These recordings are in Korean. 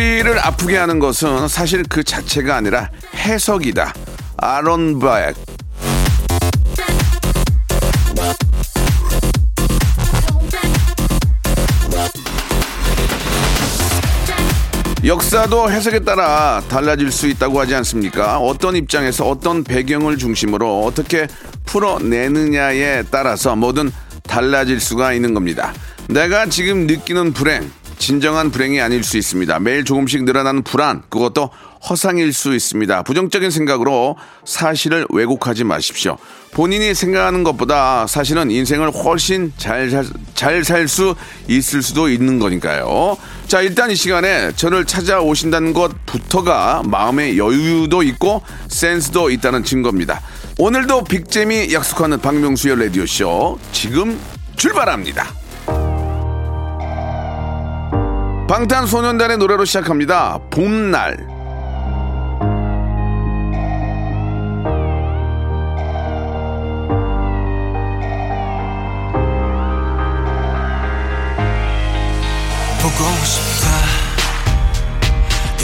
우리를 아프게 하는 것은 사실 그 자체가 아니라 해석이다 아론 바엑 역사도 해석에 따라 달라질 수 있다고 하지 않습니까? 어떤 입장에서 어떤 배경을 중심으로 어떻게 풀어내느냐에 따라서 뭐든 달라질 수가 있는 겁니다. 내가 지금 느끼는 불행, 진정한 불행이 아닐 수 있습니다. 매일 조금씩 늘어나는 불안, 그것도 허상일 수 있습니다. 부정적인 생각으로 사실을 왜곡하지 마십시오. 본인이 생각하는 것보다 사실은 인생을 훨씬 잘 살 수 있을 수도 있는 거니까요. 자, 일단 이 시간에 저를 찾아오신다는 것부터가 마음의 여유도 있고 센스도 있다는 증거입니다. 오늘도 빅잼이 약속하는 박명수의 라디오쇼 지금 출발합니다. 방탄소년단의 노래로 시작합니다. 봄날. 보고 싶다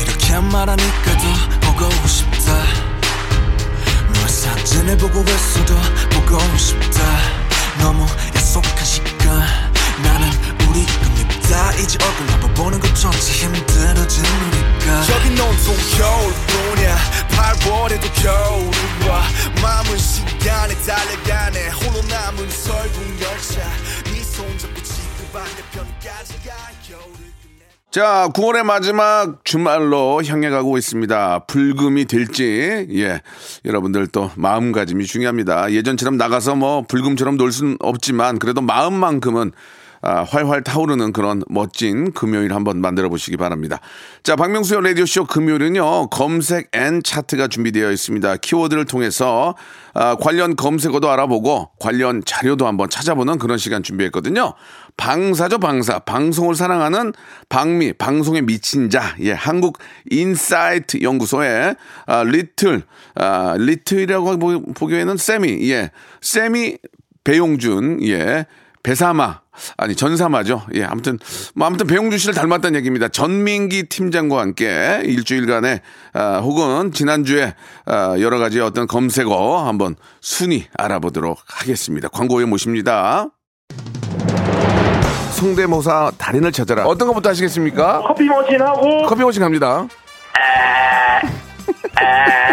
이렇게 말하니까 더 보고 싶다 너의 사진을 보고 있어도 보고 싶다 너무 약속한 시간 나는 우리 겁 니다 이제 얼굴 보는 것조차 우리가 저기 온통 겨울뿐이야 8월에도 겨울이 와 마음은 시간에 달려가네 홀로 남은 설국 열차 네 손잡고 지구 반대편까지 가 겨울을 자, 9월의 마지막 주말로 향해 가고 있습니다. 불금이 될지, 예. 여러분들 또 마음가짐이 중요합니다. 예전처럼 나가서 뭐 불금처럼 놀 수는 없지만 그래도 마음만큼은 아, 활활 타오르는 그런 멋진 금요일 한번 만들어 보시기 바랍니다. 자, 박명수의 라디오쇼 금요일은요, 검색 and 차트가 준비되어 있습니다. 키워드를 통해서 아, 관련 검색어도 알아보고 관련 자료도 한번 찾아보는 그런 시간 준비했거든요. 방사죠, 방사. 방송을 사랑하는 방미, 방송에 미친 자, 예, 한국 인사이트 연구소의 아, little, 아, little이라고 보- 보기에는 세미, 예, 세미 배용준, 예, 배사마, 아니, 전사마죠. 예, 아무튼, 뭐, 아무튼 배용준 씨를 닮았다는 얘기입니다. 전민기 팀장과 함께 일주일간의, 아, 혹은 지난주에, 아, 여러 가지 어떤 검색어 한번 순위 알아보도록 하겠습니다. 광고 후에 모십니다. 성대모사 달인을 찾아라. 어떤 것부터 하시겠습니까? 커피 머신하고 커피 머신 갑니다.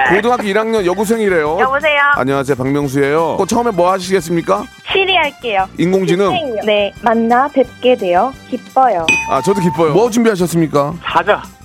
고등학교 1학년 여고생이래요. 여보세요. 안녕하세요, 박명수예요. 그 처음에 뭐 하시겠습니까? 시리 할게요. 인공지능. 네, 만나 뵙게 되어 기뻐요. 아, 저도 기뻐요. 뭐 준비하셨습니까? 사자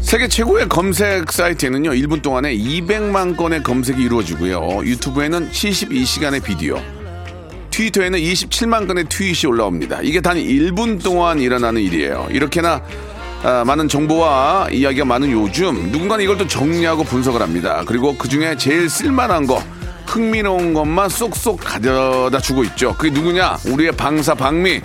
세계 최고의 검색 사이트에는요, 1분 동안에 200만 건의 검색이 이루어지고요. 유튜브에는 72시간의 비디오, 트위터에는 27만 건의 트윗이 올라옵니다. 이게 단 1분 동안 일어나는 일이에요. 이렇게나 아, 많은 정보와 이야기가 많은 요즘 누군가는 이걸 또 정리하고 분석을 합니다. 그리고 그 중에 제일 쓸만한 거 흥미로운 것만 쏙쏙 가져다 주고 있죠. 그게 누구냐? 우리의 방사 방미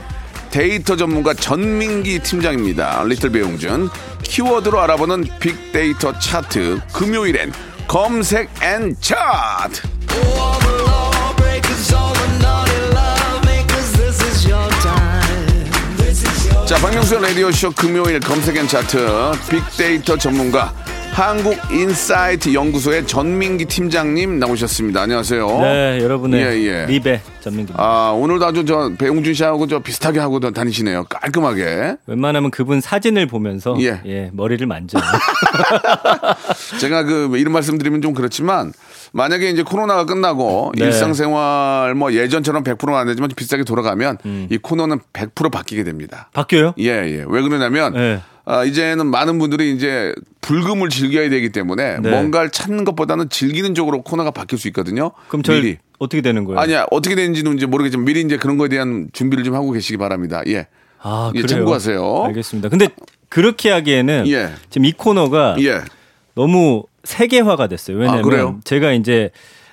데이터 전문가 전민기 팀장입니다. little 배용준 키워드로 알아보는 빅데이터 차트 금요일엔 검색 and 차트. 자, 박명수 라디오쇼 금요일 검색 and 차트 빅데이터 전문가 한국인사이트 연구소의 전민기 팀장님 나오셨습니다. 안녕하세요. 네, 여러분의 예, 예. 리베 전민기입니다. 아, 오늘도 아주 저 배용준 씨하고 저 비슷하게 하고 다니시네요. 깔끔하게. 웬만하면 그분 사진을 보면서 예. 예, 머리를 만져요. 제가 그 이런 말씀드리면 좀 그렇지만 만약에 이제 코로나가 끝나고 네. 일상생활 뭐 예전처럼 100%는 안 되지만 비싸게 돌아가면 음. 이 코너는 100% 바뀌게 됩니다. 바뀌어요? 예, 예. 왜 그러냐면 네. 아, 이제는 많은 분들이 이제 불금을 즐겨야 되기 때문에 네. 뭔가를 찾는 것보다는 즐기는 쪽으로 코너가 바뀔 수 있거든요. 그럼 저 미리. 어떻게 되는 거예요? 아니야 어떻게 되는지는 이제 모르겠지만 미리 이제 그런 거에 대한 준비를 좀 하고 계시기 바랍니다. 예. 아, 예, 그래요? 참고하세요. 알겠습니다. 근데 그렇게 하기에는 예. 지금 이 코너가 예. 너무 세계화가 됐어요. 왜냐면 아? 제가 이제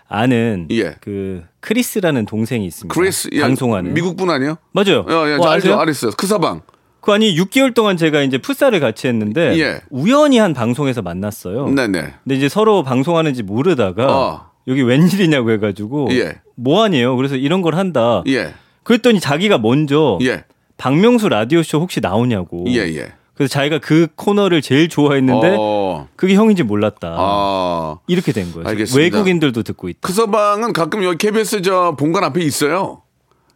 아는 예. 그 크리스라는 동생이 있습니다. 크리스 예, 방송하는 미국 분 아니에요? 맞아요. 예, 예, 어, 저 알죠? 알았어요. 그 사방. 그 아니 6개월 동안 제가 이제 풋살을 같이 했는데 예. 우연히 한 방송에서 만났어요. 네네. 근데 이제 서로 방송하는지 모르다가 어. 여기 웬일이냐고 해가지고 예. 뭐 하니에요? 그래서 이런 걸 한다. 예. 그랬더니 자기가 먼저 예. 박명수 라디오 쇼 혹시 나오냐고. 예, 예. 그래서 자기가 그 코너를 제일 좋아했는데 어. 그게 형인지 몰랐다. 아. 이렇게 된 거예요. 알겠습니다. 외국인들도 듣고 있다. 그 서방은 가끔 여기 KBS 저 본관 앞에 있어요.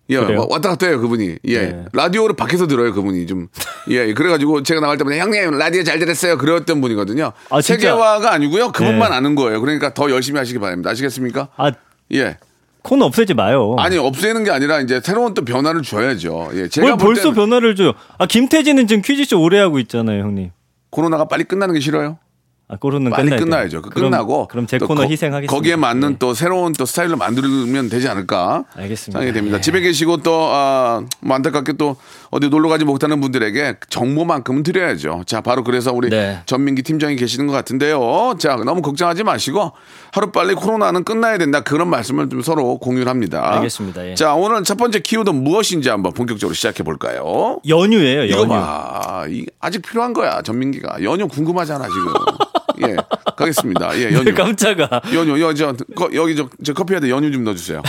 예, 그래요? 와- 왔다 갔다 해요, 그분이. 예. 네. 라디오를 밖에서 들어요, 그분이 좀. 예, 그래가지고 제가 나갈 때마다 형님, 라디오 잘 들었어요. 그랬던 분이거든요. 아? 세계화가 아니고요. 그분만 네. 아는 거예요. 그러니까 더 열심히 하시기 바랍니다. 아시겠습니까? 아 예. 코너 없애지 마요. 아니, 없애는 게 아니라 이제 새로운 또 변화를 줘야죠. 예. 제가 뭘볼 벌써 때는 변화를 줘요. 아 김태진은 지금 퀴즈쇼 오래 하고 있잖아요, 형님. 코로나가 빨리 끝나는 게 싫어요? 아 코로나 빨리 끝나야. 끝나야죠. 그 끝나고 그럼 제또 코너 거- 희생하겠습니다. 거기에 맞는 네. 또 새로운 또 스타일을 만들면 되지 않을까 알겠습니다. 생각이 됩니다. 예. 집에 계시고 또 아, 뭐 안타깝게 또 어디 놀러 가지 못하는 분들에게 정보만큼은 드려야죠. 자, 바로 그래서 우리 네. 전민기 팀장이 계시는 것 같은데요. 자, 너무 걱정하지 마시고 하루 빨리 코로나는 끝나야 된다. 그런 말씀을 좀 서로 공유를 합니다. 알겠습니다. 예. 자, 오늘 첫 번째 키워드 무엇인지 한번 본격적으로 시작해 볼까요? 연휴예요, 이거 연휴. 봐. 이, 아직 필요한 거야, 전민기가. 연휴 궁금하잖아, 지금. 예. 가겠습니다. 예, 연휴. 깜짝아. 연휴, 여기 저, 거- 여기 저, 저 커피에다 연휴 좀 넣어주세요.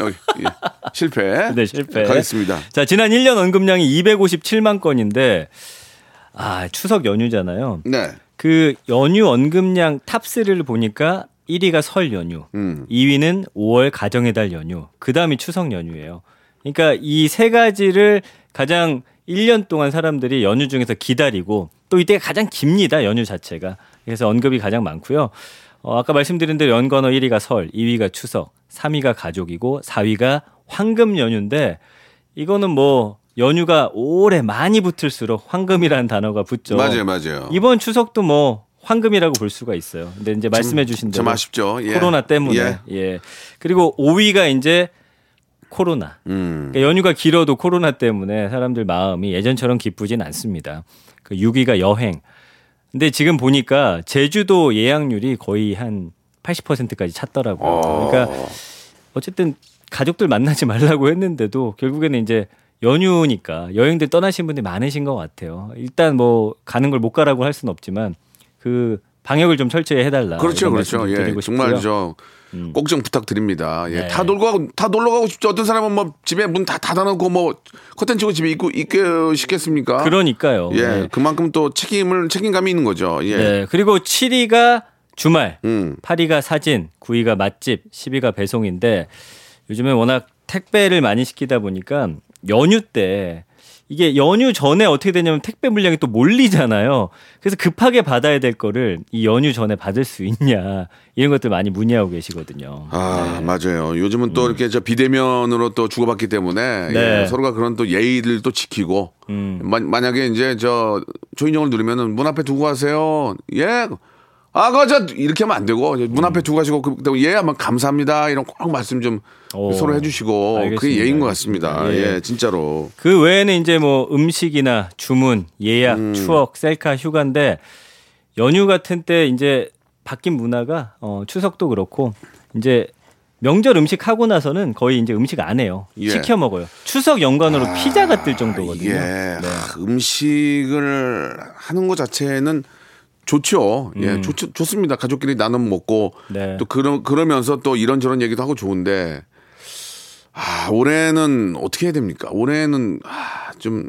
여기, 예. 실패. 네, 실패. 가겠습니다. 자, 지난 1년 언급량이 257만 건인데 아, 추석 연휴잖아요. 네. 그 연휴 언급량 top 3를 보니까 1위가 설 연휴, 음. 2위는 5월 가정의 달 연휴, 그 다음이 추석 연휴예요. 그러니까 이 세 가지를 가장 1년 동안 사람들이 연휴 중에서 기다리고 또 이때가 가장 깁니다. 연휴 자체가. 그래서 언급이 가장 많고요. 어, 아까 말씀드린 대로 연관어 1위가 설, 2위가 추석, 3위가 가족이고 4위가 황금 연휴인데 이거는 뭐 연휴가 오래 많이 붙을수록 황금이라는 단어가 붙죠. 맞아요, 맞아요. 이번 추석도 뭐 황금이라고 볼 수가 있어요. 근데 이제 말씀해 주신 대로 좀 아쉽죠. 예. 코로나 때문에 예. 예. 그리고 5위가 이제 코로나. 음. 그러니까 연휴가 길어도 코로나 때문에 사람들 마음이 예전처럼 기쁘진 않습니다. 그 6위가 여행. 근데 지금 보니까 제주도 예약률이 거의 한 80%까지 찼더라고요. 어. 그러니까 어쨌든 가족들 만나지 말라고 했는데도 결국에는 이제 연휴니까 여행들 떠나신 분들이 많으신 것 같아요. 일단 뭐 가는 걸 못 가라고 할 수는 없지만 그 방역을 좀 철저히 해달라. 그렇죠, 그렇죠. 예. 정말. 저, 음. 꼭좀 부탁드립니다. 예. 네. 다 놀고 가고, 다 놀러 가고 싶죠. 어떤 사람은 뭐 집에 문 다 닫아놓고 뭐 커튼 치고 집에 있고, 있게 싶겠습니까? 그러니까요. 예. 네. 그만큼 또 책임을, 책임감이 있는 거죠. 예. 네. 그리고 7위가 주말, 음. 8위가 사진, 9위가 맛집, 10위가 배송인데 요즘에 워낙 택배를 많이 시키다 보니까 연휴 때 이게 연휴 전에 어떻게 되냐면 택배 물량이 또 몰리잖아요. 그래서 급하게 받아야 될 거를 이 연휴 전에 받을 수 있냐 이런 것들 많이 문의하고 계시거든요. 아, 맞아요. 요즘은 또 이렇게 저 비대면으로 또 주고받기 때문에 음. 네. 예, 서로가 그런 또 예의를 또 지키고 음. 마- 만약에 이제 저 초인종을 누르면은 문 앞에 두고 가세요. 예. 아, 그저 이렇게 하면 안 되고 문 앞에 두고 가시고 그 예, 한번 감사합니다 이런 꼭 말씀 좀 오, 서로 해주시고 그게 알겠습니다. 예인 것 같습니다. 예. 예, 진짜로. 그 외에는 이제 뭐 음식이나 주문, 예약, 음. 추억, 셀카, 휴가인데 연휴 같은 때 이제 바뀐 문화가 어, 추석도 그렇고 이제 명절 음식 하고 나서는 거의 이제 음식 안 해요. 예. 시켜 먹어요. 추석 연관으로 피자가 뜰 정도거든요. 예, 네. 하, 음식을 하는 것 자체는 좋죠. 예, 좋, 좋습니다. 가족끼리 나눠 먹고 음. 네. 또 그러, 그러면서 또 이런저런 얘기도 하고 좋은데 아, 올해는 어떻게 해야 됩니까? 올해는 아, 좀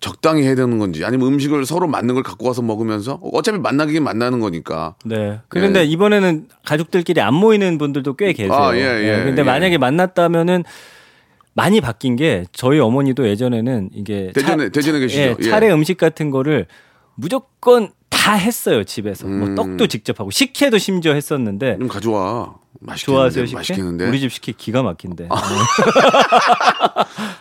적당히 해야 되는 건지 아니면 음식을 서로 맞는 걸 갖고 와서 먹으면서 어차피 만나긴 만나는 거니까 네. 그런데 예. 이번에는 가족들끼리 안 모이는 분들도 꽤 계세요. 아, 예, 예, 근데 예. 만약에 만났다면은 많이 바뀐 게 저희 어머니도 예전에는 이게 대전에 대전에 계시죠? 예, 예. 차례 음식 같은 거를 무조건 다 했어요 집에서 음. 뭐 떡도 직접 하고 식혜도 심지어 했었는데 좀 가져와. 맛있겠는데. 좋아하세요 식혜? 맛있겠는데. 우리 집 식혜 기가 막힌데.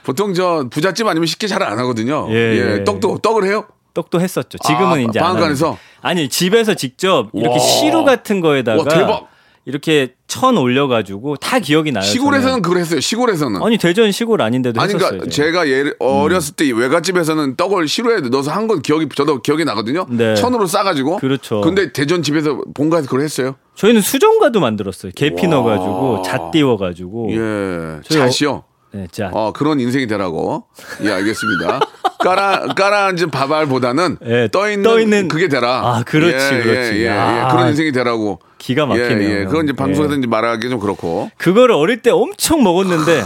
보통 저 부잣집 아니면 식혜 잘 안 하거든요. 예, 예, 예. 떡도 떡을 해요? 떡도 했었죠. 지금은 아, 이제 방앗간에서? 하는데. 아니 집에서 직접 이렇게 와. 시루 같은 거에다가 와, 대박. 이렇게 천 올려가지고 다 기억이 나요. 시골에서는 저는. 그걸 했어요. 시골에서는. 아니 대전 시골 아닌데도 아니, 했었어요. 그러니까. 제가 예를 어렸을 때 외갓집에서는 떡을 시루에 넣어서 한 건 기억이 저도 기억이 나거든요. 네. 천으로 싸가지고. 그렇죠. 근데 대전 집에서 본가에서 그걸 했어요. 저희는 수정과도 만들었어요. 계피 와. 넣어가지고 잣 띄워가지고. 예, 저희 어- 잣이요. 네, 자. 어 그런 인생이 되라고. 예, 알겠습니다. 깔아 깔아앉은 밥알보다는 예, 떠 있는 떠 있는- 그게 되라. 아, 그렇지, 예, 그렇지. 예, 예, 예. 아. 그런 인생이 되라고. 기가 막히네요. 예, 예. 그건 이제 방송에서 예. 이제 말하기 좀 그렇고 그거를 어릴 때 엄청 먹었는데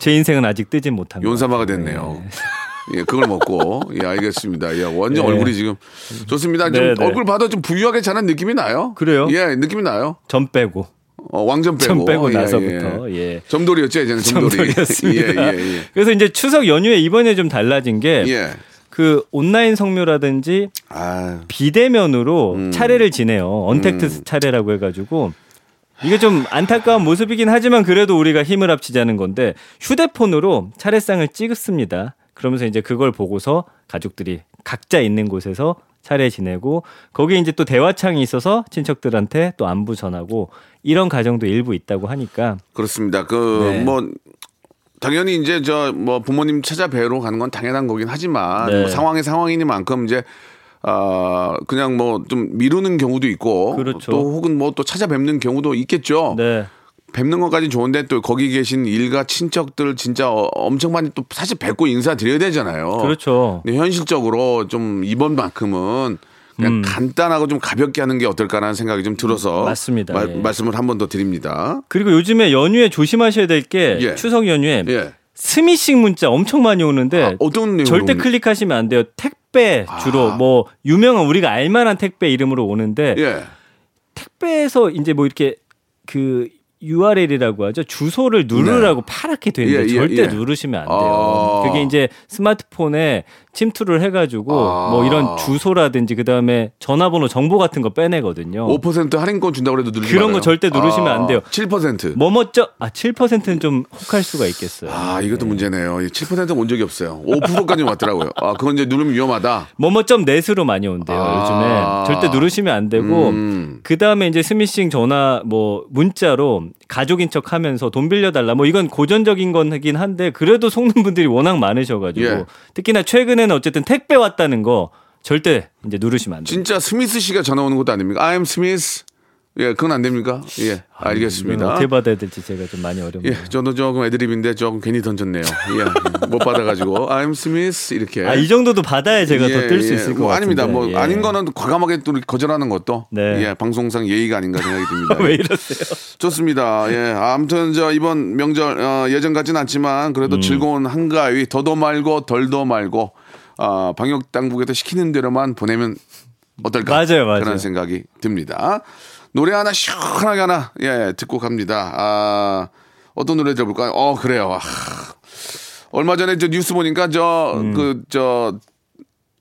제 인생은 아직 뜨진 못한 거예요. 윤사마가 됐네요. 예, 그걸 먹고 예, 알겠습니다. 예, 완전 예. 얼굴이 지금 좋습니다. 좀 네, 네. 얼굴 봐도 좀 부유하게 자란 느낌이 나요. 그래요? 예, 느낌이 나요. 전 빼고. 어, 왕점 빼고. 전 빼고 예, 나서부터. 예. 점돌이였죠, 이제는 점돌이. 점돌이었습니다. 예, 예, 예. 그래서 이제 추석 연휴에 이번에 좀 달라진 게 예. 그 온라인 성묘라든지 아, 비대면으로 음. 차례를 지내요. 언택트 차례라고 해가지고 이게 좀 안타까운 모습이긴 하지만 그래도 우리가 힘을 합치자는 건데 휴대폰으로 차례상을 찍습니다. 그러면서 이제 그걸 보고서 가족들이 각자 있는 곳에서 차례 지내고 거기에 이제 또 대화창이 있어서 친척들한테 또 안부 전하고 이런 가정도 일부 있다고 하니까 그렇습니다. 그, 네. 뭐, 당연히 이제 저 뭐 부모님 찾아뵈러 가는 건 당연한 거긴 하지만 네. 뭐 상황이 상황이니만큼 이제 아 그냥 뭐 좀 미루는 경우도 있고 그렇죠. 또 혹은 뭐 또 찾아뵙는 경우도 있겠죠. 네. 뵙는 것까지 좋은데 또 거기 계신 일가 친척들 진짜 어- 엄청 많이 또 사실 뵙고 인사드려야 되잖아요. 그렇죠. 근데 현실적으로 좀 이번만큼은 그냥 음. 간단하고 좀 가볍게 하는 게 어떨까라는 생각이 좀 들어서 맞습니다. 마- 예. 말씀을 한 번 더 드립니다. 그리고 요즘에 연휴에 조심하셔야 될게 예. 추석 연휴에 예. 스미싱 문자 엄청 많이 오는데 아, 어떤 내용으로 절대 옵니까? 클릭하시면 안 돼요. 택배 주로 뭐 유명한 우리가 알만한 택배 이름으로 오는데 예. 택배에서 이제 뭐 이렇게 그 URL이라고 하죠. 주소를 누르라고 파랗게 돼 있는데 네. 예, 예, 절대 예. 누르시면 안 돼요. 아. 그게 이제 스마트폰에 침투를 해가지고 아. 뭐 이런 주소라든지 그 다음에 전화번호 정보 같은 거 빼내거든요. 5% 할인권 준다고 해도 누르지 그런 말아요. 거 절대 누르시면 안 돼요. 7%. 뭐뭐죠? 아 7%는 좀 혹할 수가 있겠어요. 아, 이것도 문제네요. 7%는 온 적이 없어요. 5%까지 왔더라고요. 아, 그건 이제 누르면 위험하다. 뭐뭐점 넷으로 많이 온대요 아. 요즘에 절대 누르시면 안 되고 음. 그 다음에 이제 스미싱 전화 뭐 문자로 가족인 척 하면서 돈 빌려달라 뭐 이건 고전적인 거긴 한데 그래도 속는 분들이 워낙 많으셔가지고 예. 특히나 최근에는 어쨌든 택배 왔다는 거 절대 이제 누르시면 안 돼요. 진짜 스미스 씨가 전화 오는 것도 아닙니까? I'm Smith. 예, 그건 안 됩니까? 예, 이건 알겠습니다. 어떻게 받아야 될지 제가 좀 많이 어렵네요. 예, 저도 조금 애드립인데 조금 괜히 던졌네요. 예, 못 받아가지고 I'm Smith 이렇게. 아 이 정도도 받아야 제가 더뜰수 예. 있을 것 뭐. 아닙니다. 뭐 예. 아닌 거는 과감하게 또 거절하는 것도 네. 예, 방송상 예의가 아닌가 생각이 듭니다. 왜 이러세요? 좋습니다. 예, 아무튼 저 이번 명절 어, 예전 같진 않지만 그래도 음. 즐거운 한가위 더도 말고 덜도 말고 어, 방역 당국에서 시키는 대로만 보내면 어떨까? 맞아요, 맞아요. 그런 생각이 듭니다. 노래 하나 시원하게 하나 예 듣고 갑니다. 아 어떤 노래 들어볼까요? 어 그래요. 아, 얼마 전에 저 뉴스 보니까 저 그저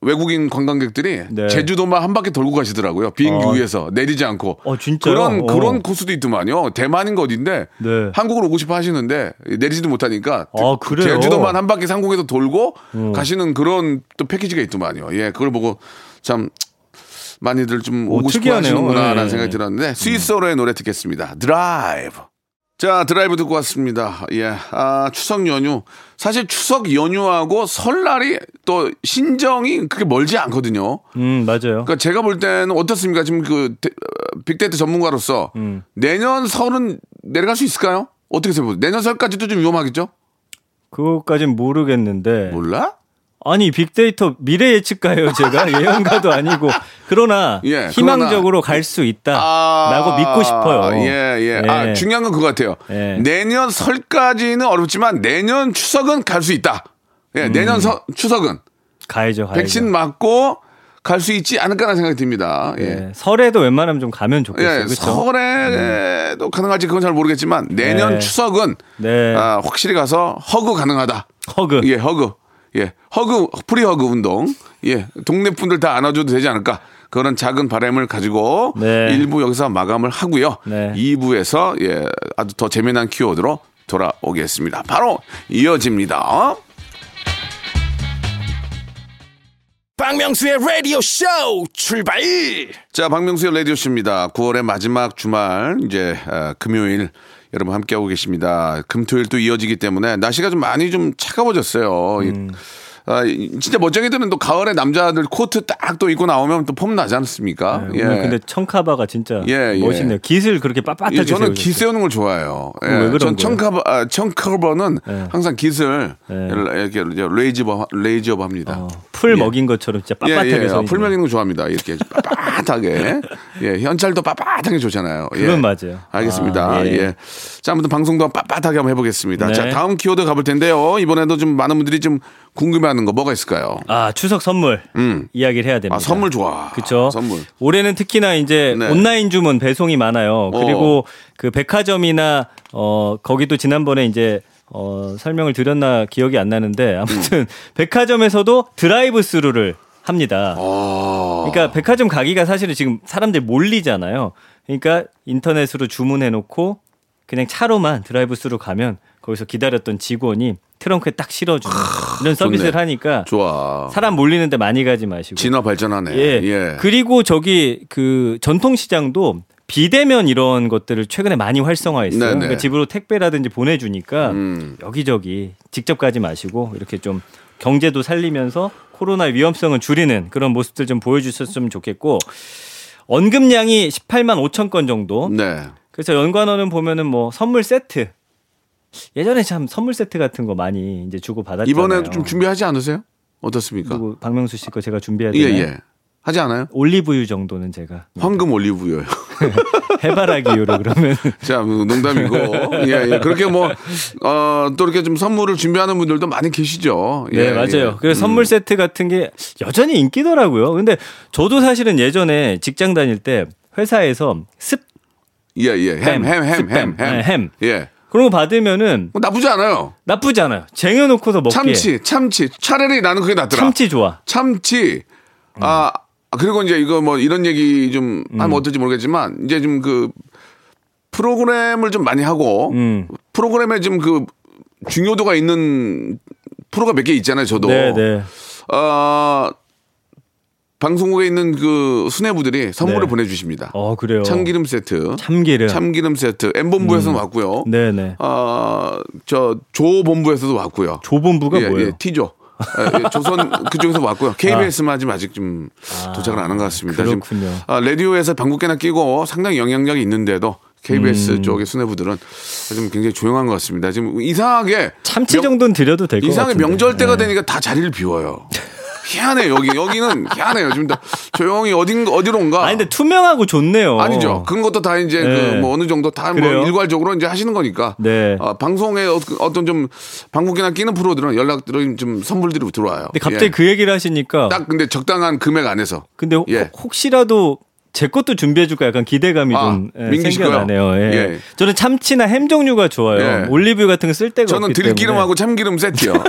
외국인 관광객들이 네. 제주도만 한 바퀴 돌고 가시더라고요. 비행기 어. 위에서 내리지 않고. 어? 그런 어. 그런 코스도 있더만요. 대만인가 어딘데 네. 한국으로 오고 싶어 하시는데 내리지도 못하니까 아, 그래요? 제주도만 한 바퀴 상공에서 돌고 음. 가시는 그런 또 패키지가 있더만요. 예, 그걸 보고 참 많이들 좀 오, 오고 싶어. 하시는구나라는 네. 생각이 들었는데 스윗소로우의 노래 듣겠습니다. 드라이브. 자, 드라이브 듣고 왔습니다. 예. 아, 추석 연휴. 사실 추석 연휴하고 설날이 또 신정이 그렇게 멀지 않거든요. 음, 맞아요. 그러니까 제가 볼 때는 어떻습니까? 지금 그 데- 어, 빅데이터 전문가로서 음. 내년 설은 내려갈 수 있을까요? 어떻게 생각해요? 내년 설까지도 좀 위험하겠죠? 그거까진 모르겠는데. 몰라? 아니 빅데이터 미래 예측가예요 제가 예언가도 아니고 그러나 예, 희망적으로 갈 수 있다라고 믿고 싶어요. 아, 예, 예. 아, 중요한 건 그거 같아요. 예. 내년 설까지는 어렵지만 내년 추석은 갈 수 있다. 예, 음. 내년 서, 추석은 가야죠. 가야죠. 백신 맞고 갈 수 있지 않을까라는 생각이 듭니다. 예. 예. 설에도 웬만하면 좀 가면 좋겠어요. 예, 그렇죠? 설에도 가능할지 그건 잘 모르겠지만 내년 네. 추석은 네. 아, 확실히 가서 허그 가능하다. hug. 예, hug. 예, hug, free hug 운동. 예, 동네 분들 다 안아줘도 되지 않을까. 그런 작은 바람을 가지고 네. 일 1부 여기서 마감을 하고요. 네. 2부에서 예, 아주 더 재미난 키워드로 돌아오겠습니다. 바로 이어집니다. 박명수의 라디오 쇼 출발 자, 박명수의 라디오 쇼입니다. 9월의 마지막 주말, 이제, 아, 금요일, 여러분 함께하고 계십니다. 금토일 또 이어지기 때문에 날씨가 좀 많이 좀 차가워졌어요. 이- 음. 아, 이- 진짜 멋쟁이들은 또 가을에 남자들 코트 딱 또 입고 나오면 또 폼 나지 않습니까? 네, 오늘 근데 청카바가 진짜 예, 예. 멋있네요. 깃을 그렇게 빳빳하게 예, 저는. 기 세우는 걸 좋아해요. 예, 왜 그런 전? 청커버, 아, 청커버는 예. 항상 깃을 예. 이렇게 raise up, raise up 합니다. 어, 풀 예. 먹인 것처럼 진짜 예, 빳빳하게 예, 서 예. 풀 먹이는 거 좋아합니다. 이렇게 빳빳하게. 예, 현찰도 빳빳하게 좋잖아요. 예. 그건 맞아요. 알겠습니다. 아, 예. 예. 자, 아무튼 방송도 빳빳하게 한번 해보겠습니다. 네. 자, 다음 키워드 가볼 텐데요. 이번에도 좀 많은 분들이 좀 궁금해하는 거 뭐가 있을까요? 아 추석 선물 음. 이야기를 해야 됩니다. 아, 선물 좋아. 그렇죠. 선물. 올해는 특히나 이제 네. 온라인 주문 배송이 많아요. 어. 그리고 그 백화점이나 어 거기도 지난번에 이제 어 설명을 드렸나 기억이 안 나는데 아무튼 백화점에서도 드라이브 스루를 합니다. 아. 그러니까 백화점 가기가 사실은 지금 사람들 몰리잖아요. 그러니까 인터넷으로 주문해 놓고 그냥 차로만 드라이브 스루 가면 거기서 기다렸던 직원이 트렁크에 딱 실어주는 이런 서비스를 좋네. 하니까 좋아. 사람 몰리는데 많이 가지 마시고 진화 발전하네. 예. 예. 그리고 저기 그 전통 시장도 비대면 이런 것들을 최근에 많이 활성화했어요. 네네. 그러니까 집으로 택배라든지 보내주니까 음. 여기저기 직접 가지 마시고 이렇게 좀 경제도 살리면서 코로나 위험성을 줄이는 그런 모습들 좀 보여주셨으면 좋겠고 언급량이 18만 5천 건 정도. 네. 그래서 연관어는 보면은 뭐 선물 세트. 예전에 참 선물 세트 같은 거 많이 이제 주고 받았잖아요. 이번에도 좀 준비하지 않으세요? 어떻습니까? 그리고 박명수 씨 거 제가 준비해야 예, 되나요? 예. 하지 않아요? 올리브유 정도는 제가 황금 올리브유요. 해바라기유로 그러면 자, 뭐 농담이고. 예, 예. 그렇게 뭐, 어, 또 이렇게 좀 선물을 준비하는 분들도 많이 계시죠. 네 예, 맞아요. 예. 그래서 선물 세트 같은 게 여전히 인기더라고요. 근데 저도 사실은 예전에 직장 다닐 때 회사에서 습 예, 예. 햄, 햄, 햄, 햄, 햄, 네, 햄. 햄. 예. 그런 거 받으면은 뭐 나쁘지 않아요. 나쁘지 않아요. 쟁여놓고서 먹기에 참치, 참치. 차라리 나는 그게 낫더라. 참치 좋아. 참치. 아, 아, 그리고 이제 이거 뭐 이런 얘기 좀 음. 하면 어떨지 모르겠지만 이제 좀 그 프로그램을 좀 많이 하고 음. 프로그램에 좀 그 중요도가 있는 프로가 몇 개 있잖아요, 저도. 네 네. 어, 방송국에 있는 그 수뇌부들이 선물을 네. 보내주십니다. 어 그래요. 참기름 세트. 참기름. 참기름 세트. M본부에서도 왔고요. 네네. 어, 저 조본부에서도 왔고요. 조본부가 예, 뭐예요? 예, T조. 예, 예, 조선 그쪽에서 왔고요. KBS만 지금 아직 좀 도착을 안 한 것 같습니다. 지금, 그렇군요. 아, 라디오에서 방국계나 끼고 상당히 영향력이 있는데도 KBS 음. 쪽의 수뇌부들은 좀 굉장히 조용한 것 같습니다. 지금 이상하게 참치 명- 정도는 드려도 될 것 같은데. 이상하게 명절 때가 네. 되니까 다 자리를 비워요. 희한해 여기 여기는 희한해요. 지금 다 조용히 어딘 어디론가. 아니 근데 투명하고 좋네요. 아니죠. 그런 것도 다 이제 네. 그뭐 어느 정도 다 뭐 그래요? 일괄적으로 이제 하시는 거니까. 네. 어, 방송에 어- 어떤 좀 방국이나 끼는 프로들은 연락들이 좀 선물들이 들어와요. 근데 갑자기 예. 그 얘기를 하시니까 딱 근데 적당한 금액 안에서. 근데 혹- 예. 혹시라도 제 것도 준비해줄까 약간 기대감이 아, 좀 예, 생겨나네요. 예. 예. 저는 참치나 햄 종류가 좋아요. 예. 올리브유 같은 거쓸 데가 저는 들기름하고 참기름 세트요.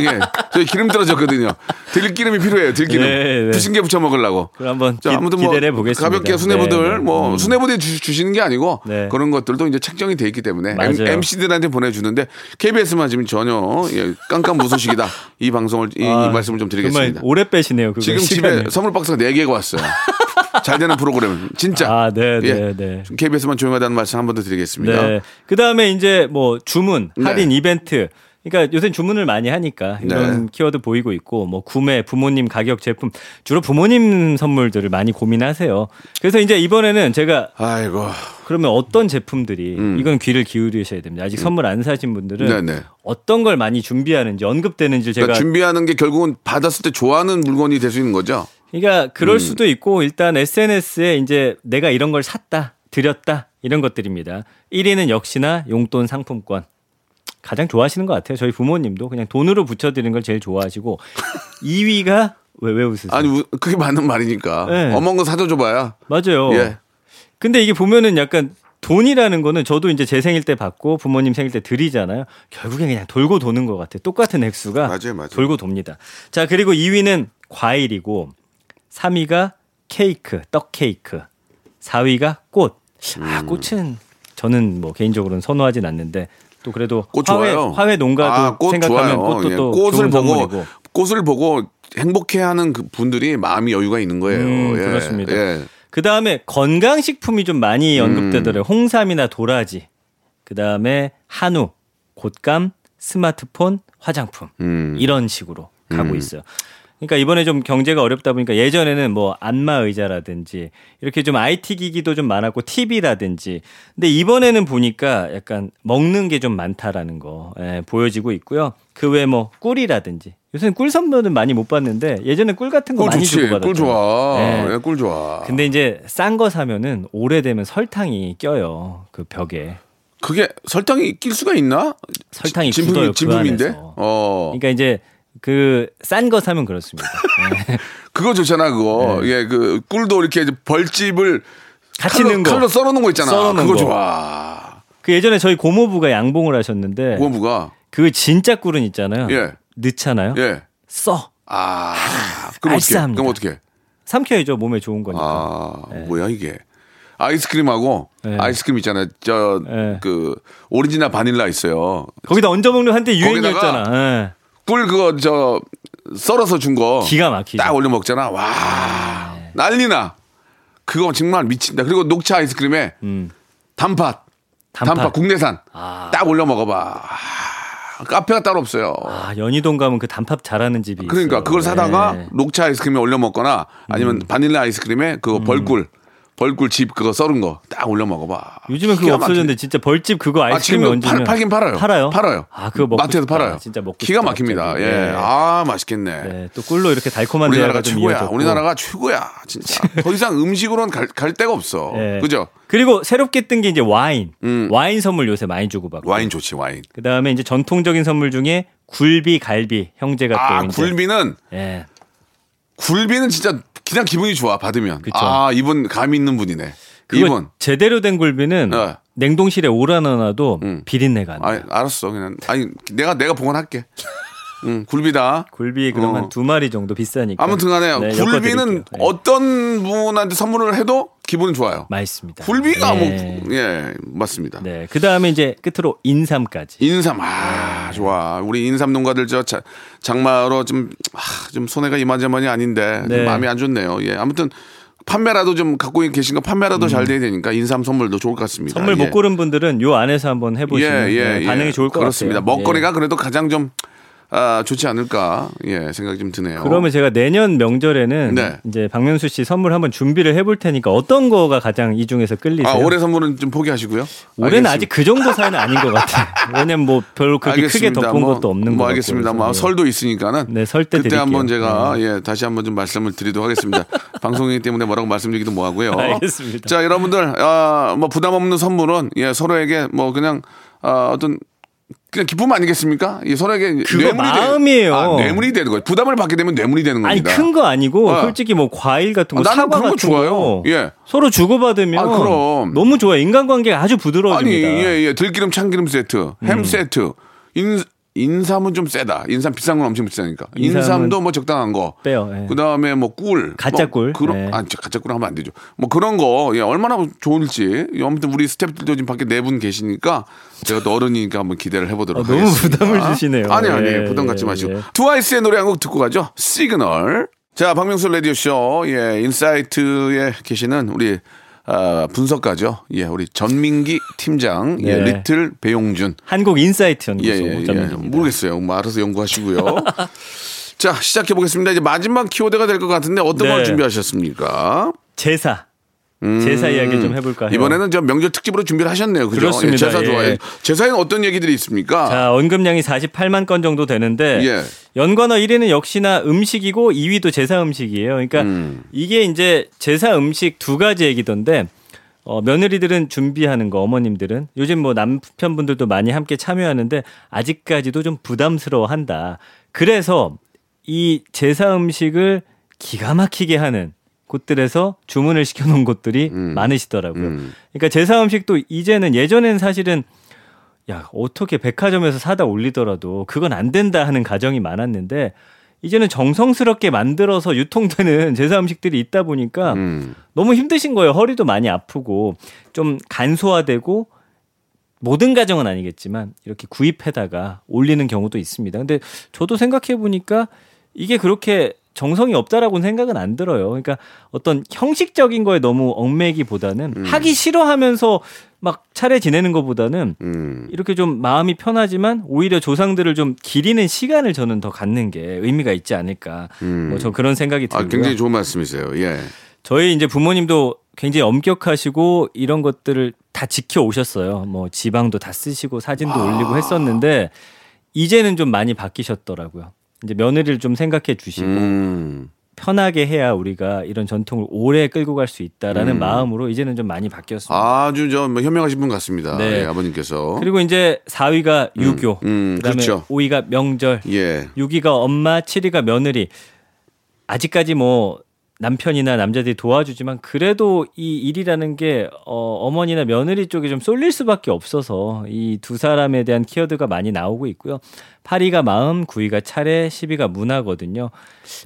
예. 저희 기름 떨어졌거든요. 들기름이 필요해요. 들기름. 네, 네. 부신게 부쳐 먹으려고. 그럼 한번 자, 기, 아무튼 뭐 기대를 해보겠습니다. 가볍게 수뇌부들 네, 네. 뭐 음. 수뇌부들이 주, 주시는 게 아니고 네. 그런 것들도 이제 책정이 돼 있기 때문에 맞아요. M, MC들한테 보내주는데 KBS만 지금 전혀 예, 깜깜 무소식이다. 이 방송을 이, 이 아, 말씀을 좀 드리겠습니다. 정말 오래 빼시네요. 지금 시간을. 집에 선물 박스가 4 개가 왔어요. 잘 되는 프로그램 진짜. 아, 네, 네, 예. 네. KBS만 조용하다는 말씀 한 번 더 드리겠습니다. 네. 그 다음에 이제 뭐 주문, 네. 할인 이벤트. 그러니까 요새 주문을 많이 하니까 이런 네. 키워드 보이고 있고 뭐 구매, 부모님 가격 제품 주로 부모님 선물들을 많이 고민하세요. 그래서 이제 이번에는 제가 아이고. 그러면 어떤 제품들이 음. 이건 귀를 기울이셔야 됩니다. 아직 선물 안 사신 분들은 네네. 어떤 걸 많이 준비하는지 언급되는지 제가 그러니까 준비하는 게 결국은 받았을 때 좋아하는 물건이 될 수 있는 거죠. 그러니까 그럴 음. 수도 있고 일단 SNS에 이제 내가 이런 걸 샀다, 드렸다 이런 것들입니다. 1위는 역시나 용돈 상품권. 가장 좋아하시는 것 같아요. 저희 부모님도 그냥 돈으로 붙여드리는 걸 제일 좋아하시고 2위가 왜 왜 웃으세요? 아니 우- 그게 맞는 말이니까. 네. 어머니 거 사줘 줘봐야. 맞아요. 예. 근데 이게 보면은 약간 돈이라는 거는 저도 이제 제 생일 때 받고 부모님 생일 때 드리잖아요. 결국엔 그냥 돌고 도는 것 같아요. 똑같은 액수가 맞아요, 맞아요. 돌고 돕니다. 자 그리고 2위는 과일이고 3위가 케이크, 떡 케이크, 4위가 꽃. 아 음. 꽃은 저는 뭐 개인적으로는 선호하진 않는데 또 그래도 꽃 화훼, 좋아요. 화훼 농가도 아, 꽃 생각하면 좋아요. 꽃도 예. 또 꽃을 보고 선물이고. 꽃을 보고 행복해하는 그 분들이 마음이 여유가 있는 거예요. 음, 예. 그렇습니다. 예. 그 다음에 건강식품이 좀 많이 음. 언급되더라고요. 홍삼이나 도라지. 그 다음에 한우, 곶감, 스마트폰, 화장품. 음. 이런 식으로 가고 있어요. 그러니까 이번에 좀 경제가 어렵다 보니까 예전에는 뭐 안마 의자라든지 이렇게 좀 IT 기기도 좀 많았고 TV라든지 근데 이번에는 보니까 약간 먹는 게 좀 많다라는 거 예, 보여지고 있고요. 그 외에 뭐 꿀이라든지 요새는 꿀 선물은 많이 못 받는데 예전에 꿀 같은 거 꿀 많이. 주고 받았죠. 꿀 좋아. 예. 예, 꿀 좋아. 근데 이제 싼 거 사면은 오래되면 설탕이 껴요 그 벽에 그게 설탕이 낄 수가 있나? 설탕이 진품이- 굳어요 그 진품인데? 안에서. 어. 그러니까 이제 그 싼 거 사면 그렇습니다. 예. 그거 좋잖아, 그거. 예, 그 꿀도 이렇게 벌집을 네. 같이 칼로, 넣은 거. 칼로 썰어 놓은 거 있잖아. 썰어 놓은 그거 거. 좋아. 그 예전에 저희 고모부가 양봉을 하셨는데 고모부가 그 진짜 꿀은 있잖아요. 예. 넣잖아요. 예. 써 아. 그럼 어떻게? 알싸합니다. 그럼 어떻게? 삼켜야죠 몸에 좋은 거니까. 아, 뭐야 이게? 아이스크림하고 네. 아이스크림 있잖아요. 저 네. 그 오리지널 바닐라 있어요. 거기다 얹어 먹는 한때 유행이었잖아. 꿀 그거 저 썰어서 준 거. 기가 막히죠. 딱 올려 먹잖아. 와 난리나. 그거 정말 미친다. 그리고 녹차 아이스크림에 음. 단팥, 단팥, 단팥. 국내산 아. 딱 올려 먹어봐. 아, 카페가 따로 없어요. 아 연희동 가면 그 단팥 잘하는 집이 그러니까 있어요. 그걸 사다가 네. 음. 녹차 아이스크림에 올려 먹거나 아니면 바닐라 아이스크림에 그거 벌꿀 벌꿀 집 그거 썰은 거 딱 올려 먹어봐. 요즘은 그거 없어졌는데 진짜 벌집 그거 아, 아이스크림 지금 얹으면 팔, 팔긴 팔아요. 팔아요? 팔아요. 아 그거 먹고 마트에서 싶다. 팔아요. 진짜 먹고 기가 막힙니다. 예. 네. 아 맛있겠네. 네, 또 꿀로 이렇게 달콤한 우리나라가 최고야. 이어졌고. 우리나라가 최고야. 진짜. 더 이상 음식으로는 갈, 갈 데가 없어. 네. 그죠? 그리고 새롭게 뜬 게 이제 와인. 음. 와인 선물 요새 많이 주고 받고. 와인 좋지 와인. 그 다음에 이제 전통적인 선물 중에 굴비, 갈비 형제가 아 또 이제. 굴비는 예. 굴비는 진짜 그냥 기분이 좋아 받으면. 그쵸. 아 이분 감이 있는 분이네. 이분. 제대로 된 굴비는 네. 냉동실에 오라놔놔도 음. 비린내가 안 나. 아 알았어 그냥. 아니 내가 내가 보관할게. 응 굴비다. 굴비 그럼 어. 한두 마리 정도 비싸니까. 아무튼간에 네, 굴비는. 네. 어떤 분한테 선물을 해도 기분은 좋아요. 맛있습니다. 굴비가 네. 뭐 예 맞습니다. 네. 그 다음에 이제 끝으로 인삼까지. 인삼 아 좋아 우리 인삼 농가들 저 자- 장마로 좀, 아, 좀 손해가 이만저만이 아닌데 좀 네. 마음이 안 좋네요 예 아무튼 판매라도 좀 갖고 계신 거 판매라도 잘 돼야 되니까 인삼 선물도 좋을 것 같습니다 음. 선물 못 예. 고른 분들은 요 안에서 한번 해보시면 예, 예, 네, 반응이 예. 좋을 것 그렇습니다 같아요. 먹거리가 예. 그래도 가장 좀 아, 좋지 않을까 예 생각이 좀 드네요 그러면 제가 내년 명절에는 네. 이제 박명수 씨 선물 한번 준비를 해볼 테니까 어떤 거가 가장 이 중에서 끌리세요? 아 올해 선물은 좀 포기하시고요 올해는 알겠습니다. 아직 그 정도 사이는 아닌 것 같아요. 왜냐면 뭐 별로 그렇게 크게 알겠습니다. 덮은 뭐, 것도 없는 것 뭐. 알겠습니다. 뭐 그래서, 예. 설도 있으니까는 네, 설때 그때 드릴게요. 한번 제가 네. 예 다시 한번 좀 말씀을 드리도록 하겠습니다. 방송이기 때문에 뭐라고 말씀드리기도 뭐하고요. 알겠습니다. 자 여러분들 아, 뭐 부담 없는 선물은 예 서로에게 뭐 그냥 아, 어떤 그냥 기쁨 아니겠습니까? 이 서로에게 그거 뇌물이 마음이에요. 되, 아, 뇌물이 되는 거예요. 부담을 받게 되면 뇌물이 되는 아니 겁니다. 큰거 아니고 어. 솔직히 뭐 과일 같은 거 아, 사과 그런 거 같은 좋아요. 거 예. 서로 주고받으면 아, 그럼. 너무 좋아요. 인간관계가 아주 아니 부드러워집니다. 예예 들기름 참기름 세트, 햄 음. 세트. 인 인삼은 좀 세다. 인삼 비싼 건 엄청 비싸니까. 인삼도 뭐 적당한 거. 빼요. 예. 그 다음에 뭐 꿀, 가짜 뭐 꿀. 그런 네. 아 가짜 꿀 하면 안 되죠. 뭐 그런 거 예, 얼마나 좋을지 아무튼 우리 스태프들도 지금 밖에 네 분 계시니까 제가 또 어른이니까 한번 기대를 해보도록 어, 너무 하겠습니다. 부담을 주시네요. 아니 아니 예, 부담 갖지 예, 마시고 예. 트와이스의 노래 한 곡 듣고 가죠. 시그널. 자, 박명수 라디오쇼, 예, 인사이트에 계시는 우리, 아, 분석가죠. 예, 우리 전민기 팀장, 예, 네. 리틀 배용준. 한국 인사이트 연구소 예, 예, 예. 전문입니다. 모르겠어요. 뭐 알아서 연구하시고요. 자, 시작해 보겠습니다. 이제 마지막 키워드가 될 것 같은데 어떤 네. 걸 준비하셨습니까? 제사. 제사 이야기 좀 해볼까 해요. 음. 이번에는 저 명절 특집으로 준비를 하셨네요. 그죠? 그렇습니다. 예, 제사 예. 좋아해. 제사에는 어떤 얘기들이 있습니까? 자, 언급량이 48만 건 정도 되는데 예. 연관어 1위는 역시나 음식이고 2위도 제사 음식이에요. 그러니까 음. 이게 이제 제사 음식 두 가지 얘기던데 어, 며느리들은 준비하는 거, 어머님들은 요즘 뭐 남편분들도 많이 함께 참여하는데 아직까지도 좀 부담스러워 한다. 그래서 이 제사 음식을 기가 막히게 하는 곳들에서 주문을 시켜놓은 곳들이 음. 많으시더라고요. 그러니까 제사 음식도 이제는 예전에는 사실은 야 어떻게 백화점에서 사다 올리더라도 그건 안 된다 하는 가정이 많았는데 이제는 정성스럽게 만들어서 유통되는 제사 음식들이 있다 보니까 음. 너무 힘드신 거예요. 허리도 많이 아프고 좀 간소화되고 모든 가정은 아니겠지만 이렇게 구입해다가 올리는 경우도 있습니다. 근데 저도 생각해 보니까 이게 그렇게 정성이 없다라고는 생각은 안 들어요. 그러니까 어떤 형식적인 거에 너무 얽매기보다는 하기 싫어하면서 막 차례 지내는 것보다는 음. 이렇게 좀 마음이 편하지만 오히려 조상들을 좀 기리는 시간을 저는 더 갖는 게 의미가 있지 않을까. 뭐저 그런 생각이 아, 들고요. 굉장히 좋은 말씀이세요. 예. 저희 이제 부모님도 굉장히 엄격하시고 이런 것들을 다 지켜 오셨어요. 뭐 지방도 다 쓰시고 사진도 아. 올리고 했었는데 이제는 좀 많이 바뀌셨더라고요. 이제 며느리를 좀 생각해 주시고 음. 편하게 해야 우리가 이런 전통을 오래 끌고 갈 수 있다라는 음. 마음으로 이제는 좀 많이 바뀌었습니다. 아주 저뭐 현명하신 분 같습니다. 네. 예, 아버님께서. 그리고 이제 4위가 유교, 음, 그다음에 그렇죠. 5위가 명절, 예. 6위가 엄마, 7위가 며느리. 아직까지 뭐 남편이나 남자들이 도와주지만 그래도 이 일이라는 게 어, 어머니나 며느리 쪽에 좀 쏠릴 수밖에 없어서 이 두 사람에 대한 키워드가 많이 나오고 있고요. 8위가 마음, 9위가 차례, 10위가 문화거든요.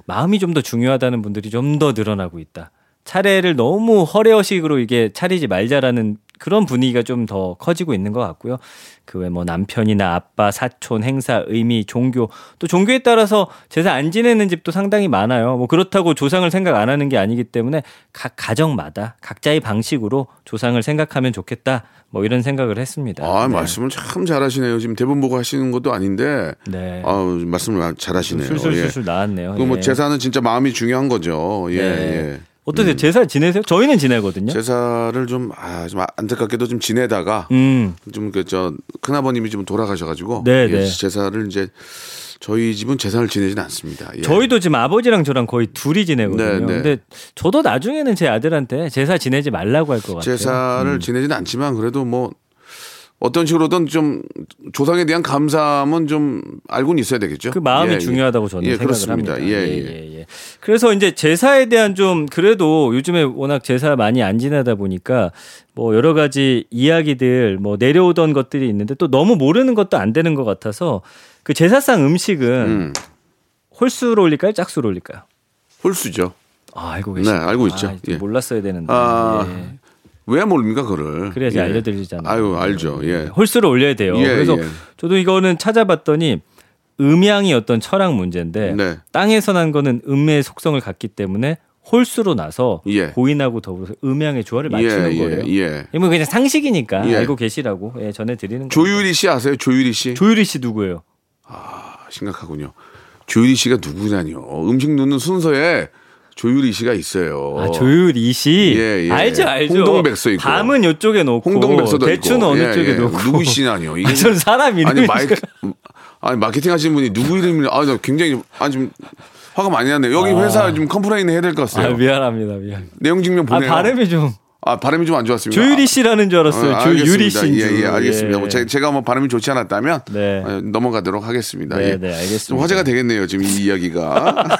마음이 좀 더 중요하다는 분들이 좀 더 늘어나고 있다. 차례를 너무 허례허식으로 이게 차리지 말자라는 그런 분위기가 좀 더 커지고 있는 것 같고요. 그 외 뭐 남편이나 아빠, 사촌, 행사, 의미, 종교 또 종교에 따라서 제사 안 지내는 집도 상당히 많아요. 뭐 그렇다고 조상을 생각 안 하는 게 아니기 때문에 각 가정마다 각자의 방식으로 조상을 생각하면 좋겠다. 뭐 이런 생각을 했습니다. 아, 네. 말씀을 참 잘하시네요. 지금 대본 보고 하시는 것도 아닌데. 네. 아, 말씀을 잘하시네요. 술술술술 예. 나왔네요. 그뭐 예. 제사는 진짜 마음이 중요한 거죠. 예, 네. 예. 어떠세요? 제사 지내세요? 저희는 지내거든요. 제사를 좀, 아, 좀 안타깝게도 좀 지내다가 음. 좀그 저 큰아버님이 좀 돌아가셔가지고 네, 예, 네. 제사를 이제 저희 집은 제사를 지내지는 않습니다. 예. 저희도 지금 아버지랑 저랑 거의 둘이 지내거든요. 네, 네. 근데 저도 나중에는 제 아들한테 제사 지내지 말라고 할 것 같아요. 제사를 음. 지내지는 않지만 그래도 뭐 어떤 식으로든 좀 조상에 대한 감사함은 좀 알고는 있어야 되겠죠. 그 마음이 예, 예. 중요하다고 저는 예, 생각을 그렇습니다. 합니다. 예, 예. 예, 예. 그래서 이제 제사에 대한 좀 그래도 요즘에 워낙 제사 많이 안 지내다 보니까 뭐 여러 가지 이야기들 뭐 내려오던 것들이 있는데 또 너무 모르는 것도 안 되는 것 같아서 그 제사상 음식은 음, 홀수로 올릴까요? 짝수로 올릴까요? 홀수죠. 아 알고 계시죠? 네, 알고 있죠. 아, 좀 예. 몰랐어야 되는데. 아, 예. 왜 모릅니까 그거를? 그래야지 예. 알려드리잖아요. 아유 알죠. 예. 홀수를 올려야 돼요. 예, 그래서 예. 저도 이거는 찾아봤더니 음양이 어떤 철학 문제인데 네. 땅에서 난 거는 음의 속성을 갖기 때문에 홀수로 나서 예. 고인하고 더불어서 음양의 조화를 맞추는 예, 거예요. 예, 예. 이건 그냥 상식이니까 예. 알고 계시라고 예, 전해드리는 거예요. 조유리 씨 아세요? 조유리 씨? 조유리 씨 누구예요? 심각하군요. 조유리 씨가 누구냐뇨. 음식 넣는 순서에 조유리 씨가 있어요. 아 조유리 씨 예, 예. 알죠 알죠. 홍동백서 있고. 밤은 이쪽에 놓고 홍동백서도 대추는 있고. 어느 예, 쪽에 예. 놓고 누구 씨냐뇨. 이게 아, 저는 사람 이름이 아니 마이크 아니 마케팅 하시는 분이 누구 이름이 아나 굉장히 아좀 화가 많이 났네요. 여기 회사 좀 complain 해야 될것아 같아요. 미안합니다 미안. 내용 증명 아 보내요. 발음이 좀 아 발음이 좀 안 좋았습니다. 조유리 씨라는 줄 알았어요. 아, 조유리 알겠습니다. 씨인 예, 줄. 예, 알겠습니다. 예. 뭐 제, 제가 뭐 발음이 좋지 않았다면 네. 어, 넘어가도록 하겠습니다. 네, 예. 네, 알겠습니다. 좀 화제가 되겠네요. 지금 이 이야기가.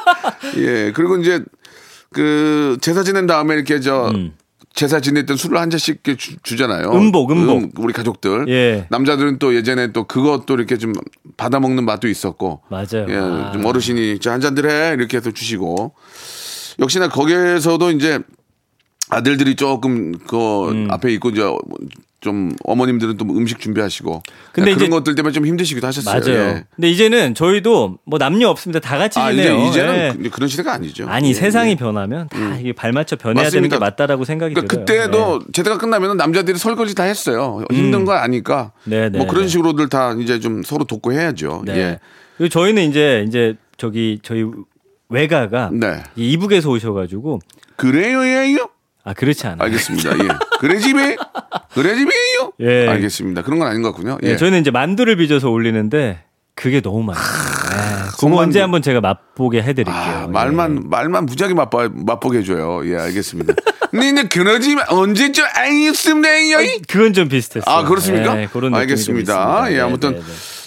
예, 그리고 이제 그 제사 지낸 다음에 이렇게 저 제사 때 술을 한 잔씩 이렇게 주, 잖아요 음복, 음복. 우리 가족들. 예. 남자들은 또 예전에 또 그것도 이렇게 좀 받아 먹는 맛도 있었고. 맞아요. 예, 아. 좀 어르신이 자, 한 잔들 해 이렇게 해서 주시고. 역시나 거기에서도 이제 아들들이 조금 그 음. 앞에 있고 이제 좀 어머님들은 또 음식 준비하시고 근데 예, 그런 이제- 것들 때문에 좀 힘드시기도 하셨어요. 맞아요. 예. 근데 이제는 저희도 뭐 남녀 없습니다. 다 같이 아, 이제 지내요. 이제 는 예. 그- 그런 시대가 아니죠. 아니 예, 세상이 예. 변하면 다 이게 발맞춰 변해야 맞습니다. 되는 게 맞다라고 생각이 그러니까 들어요. 그때도 네. 제대가 끝나면 남자들이 설거지 다 했어요. 힘든 거 아니까 네, 네, 뭐 그런 네. 식으로들 다 이제 좀 서로 돕고 해야죠. 네. 예. 그리고 저희는 이제 이제 저기 저희 외가가 네. 이 이북에서 오셔가지고 그래요, 예요? 아 그렇지 않아요. 알겠습니다. 예. 그래 집에 그래 집에요? 예. 알겠습니다. 그런 건 아닌 것 같군요. 예, 예. 저희는 이제 만두를 빚어서 올리는데 그게 너무 많아요. 예, 그거. 언제 한번 제가 맛보게 해드릴게요. 아, 예. 말만 말만 무지하게 맛보 맛보게 해줘요. 예, 알겠습니다. 니네 그러지 마. 언제쯤 알겠습니다. 그건 좀 비슷했어요. 아 그렇습니까? 예, 그런 알겠습니다. 예, 네, 아무튼 네, 네.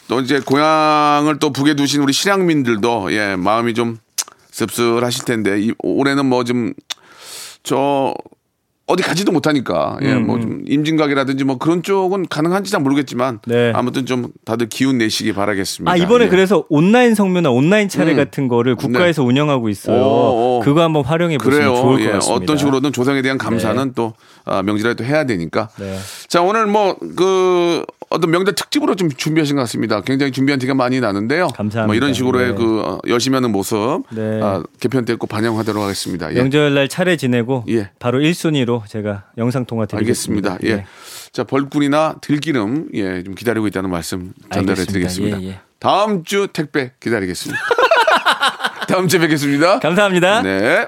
또 이제 고향을 또 북에 두신 우리 실향민들도 예 마음이 좀 씁쓸하실 텐데 이, 올해는 뭐 좀 저 어디 가지도 못하니까 예 음, 뭐좀 임진각이라든지 뭐 그런 쪽은 가능한지 잘 모르겠지만 네. 아무튼 좀 다들 기운 내시기 바라겠습니다. 아 이번에 예. 그래서 온라인 성묘나 온라인 차례 음. 같은 거를 국가에서 운영하고 있어요. 오, 오. 그거 한번 활용해 보시면. 좋을 것 예, 같습니다. 어떤 식으로든 조상에 대한 감사는 또 아, 명절에 또 해야 되니까. 네. 자 오늘 뭐 그 어떤 명절 특집으로 좀 준비하신 것 같습니다. 굉장히 준비한 티가 많이 나는데요. 감사합니다. 뭐 이런 식으로의 네. 그 어, 열심히 하는 모습 네. 아, 개편 때 꼭 반영하도록 하겠습니다. 예. 명절날 차례 지내고 예. 바로 1순위로 제가 영상 통화 드리겠습니다. 알겠습니다. 예. 자 벌꿀이나 들기름 예, 좀 기다리고 있다는 말씀 전달해. 드리겠습니다. 예, 예. 다음 주 택배 기다리겠습니다. 다음 주에 뵙겠습니다. 감사합니다. 네.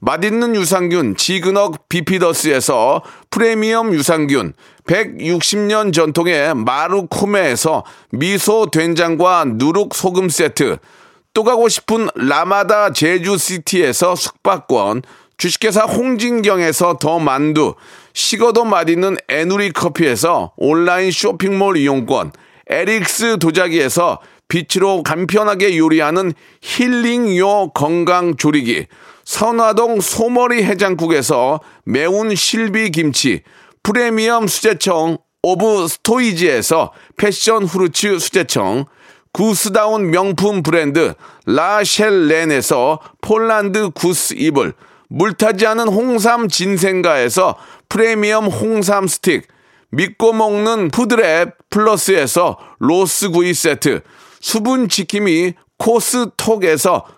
맛있는 유산균 지그넉 비피더스에서 프리미엄 유산균, 160년 전통의 마루코메에서 미소 된장과 누룩 소금 세트, 또 가고 싶은 라마다 제주시티에서 숙박권, 주식회사 홍진경에서 더 만두, 식어도 맛있는 에누리 커피에서 온라인 쇼핑몰 이용권, 에릭스 도자기에서 빛으로 간편하게 요리하는 힐링요 건강 조리기, 선화동 소머리 해장국에서 매운 실비 김치, 프리미엄 수제청 오브 스토이지에서 passion fruits 수제청, 구스다운 명품 브랜드 라셸렌에서 폴란드 구스 이불, 물타지 않은 홍삼 진생가에서 프리미엄 홍삼 스틱, 믿고 먹는 푸드랩 플러스에서 로스 구이 세트, 수분 지킴이 코스톡에서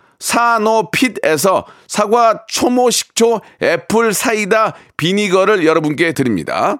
사노핏에서 사과 초모 식초 애플 사이다 비니거를 여러분께 드립니다.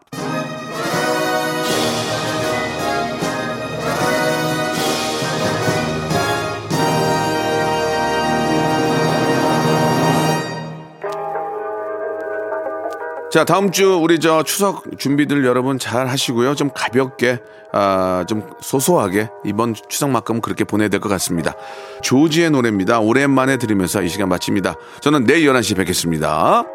자, 다음 주 우리 저 추석 준비들 여러분 잘 하시고요. 좀 가볍게, 아, 좀 소소하게 이번 추석만큼 그렇게 보내야 될 것 같습니다. 조지의 노래입니다. 오랜만에 들으면서 이 시간 마칩니다. 저는 내일 11시에 뵙겠습니다.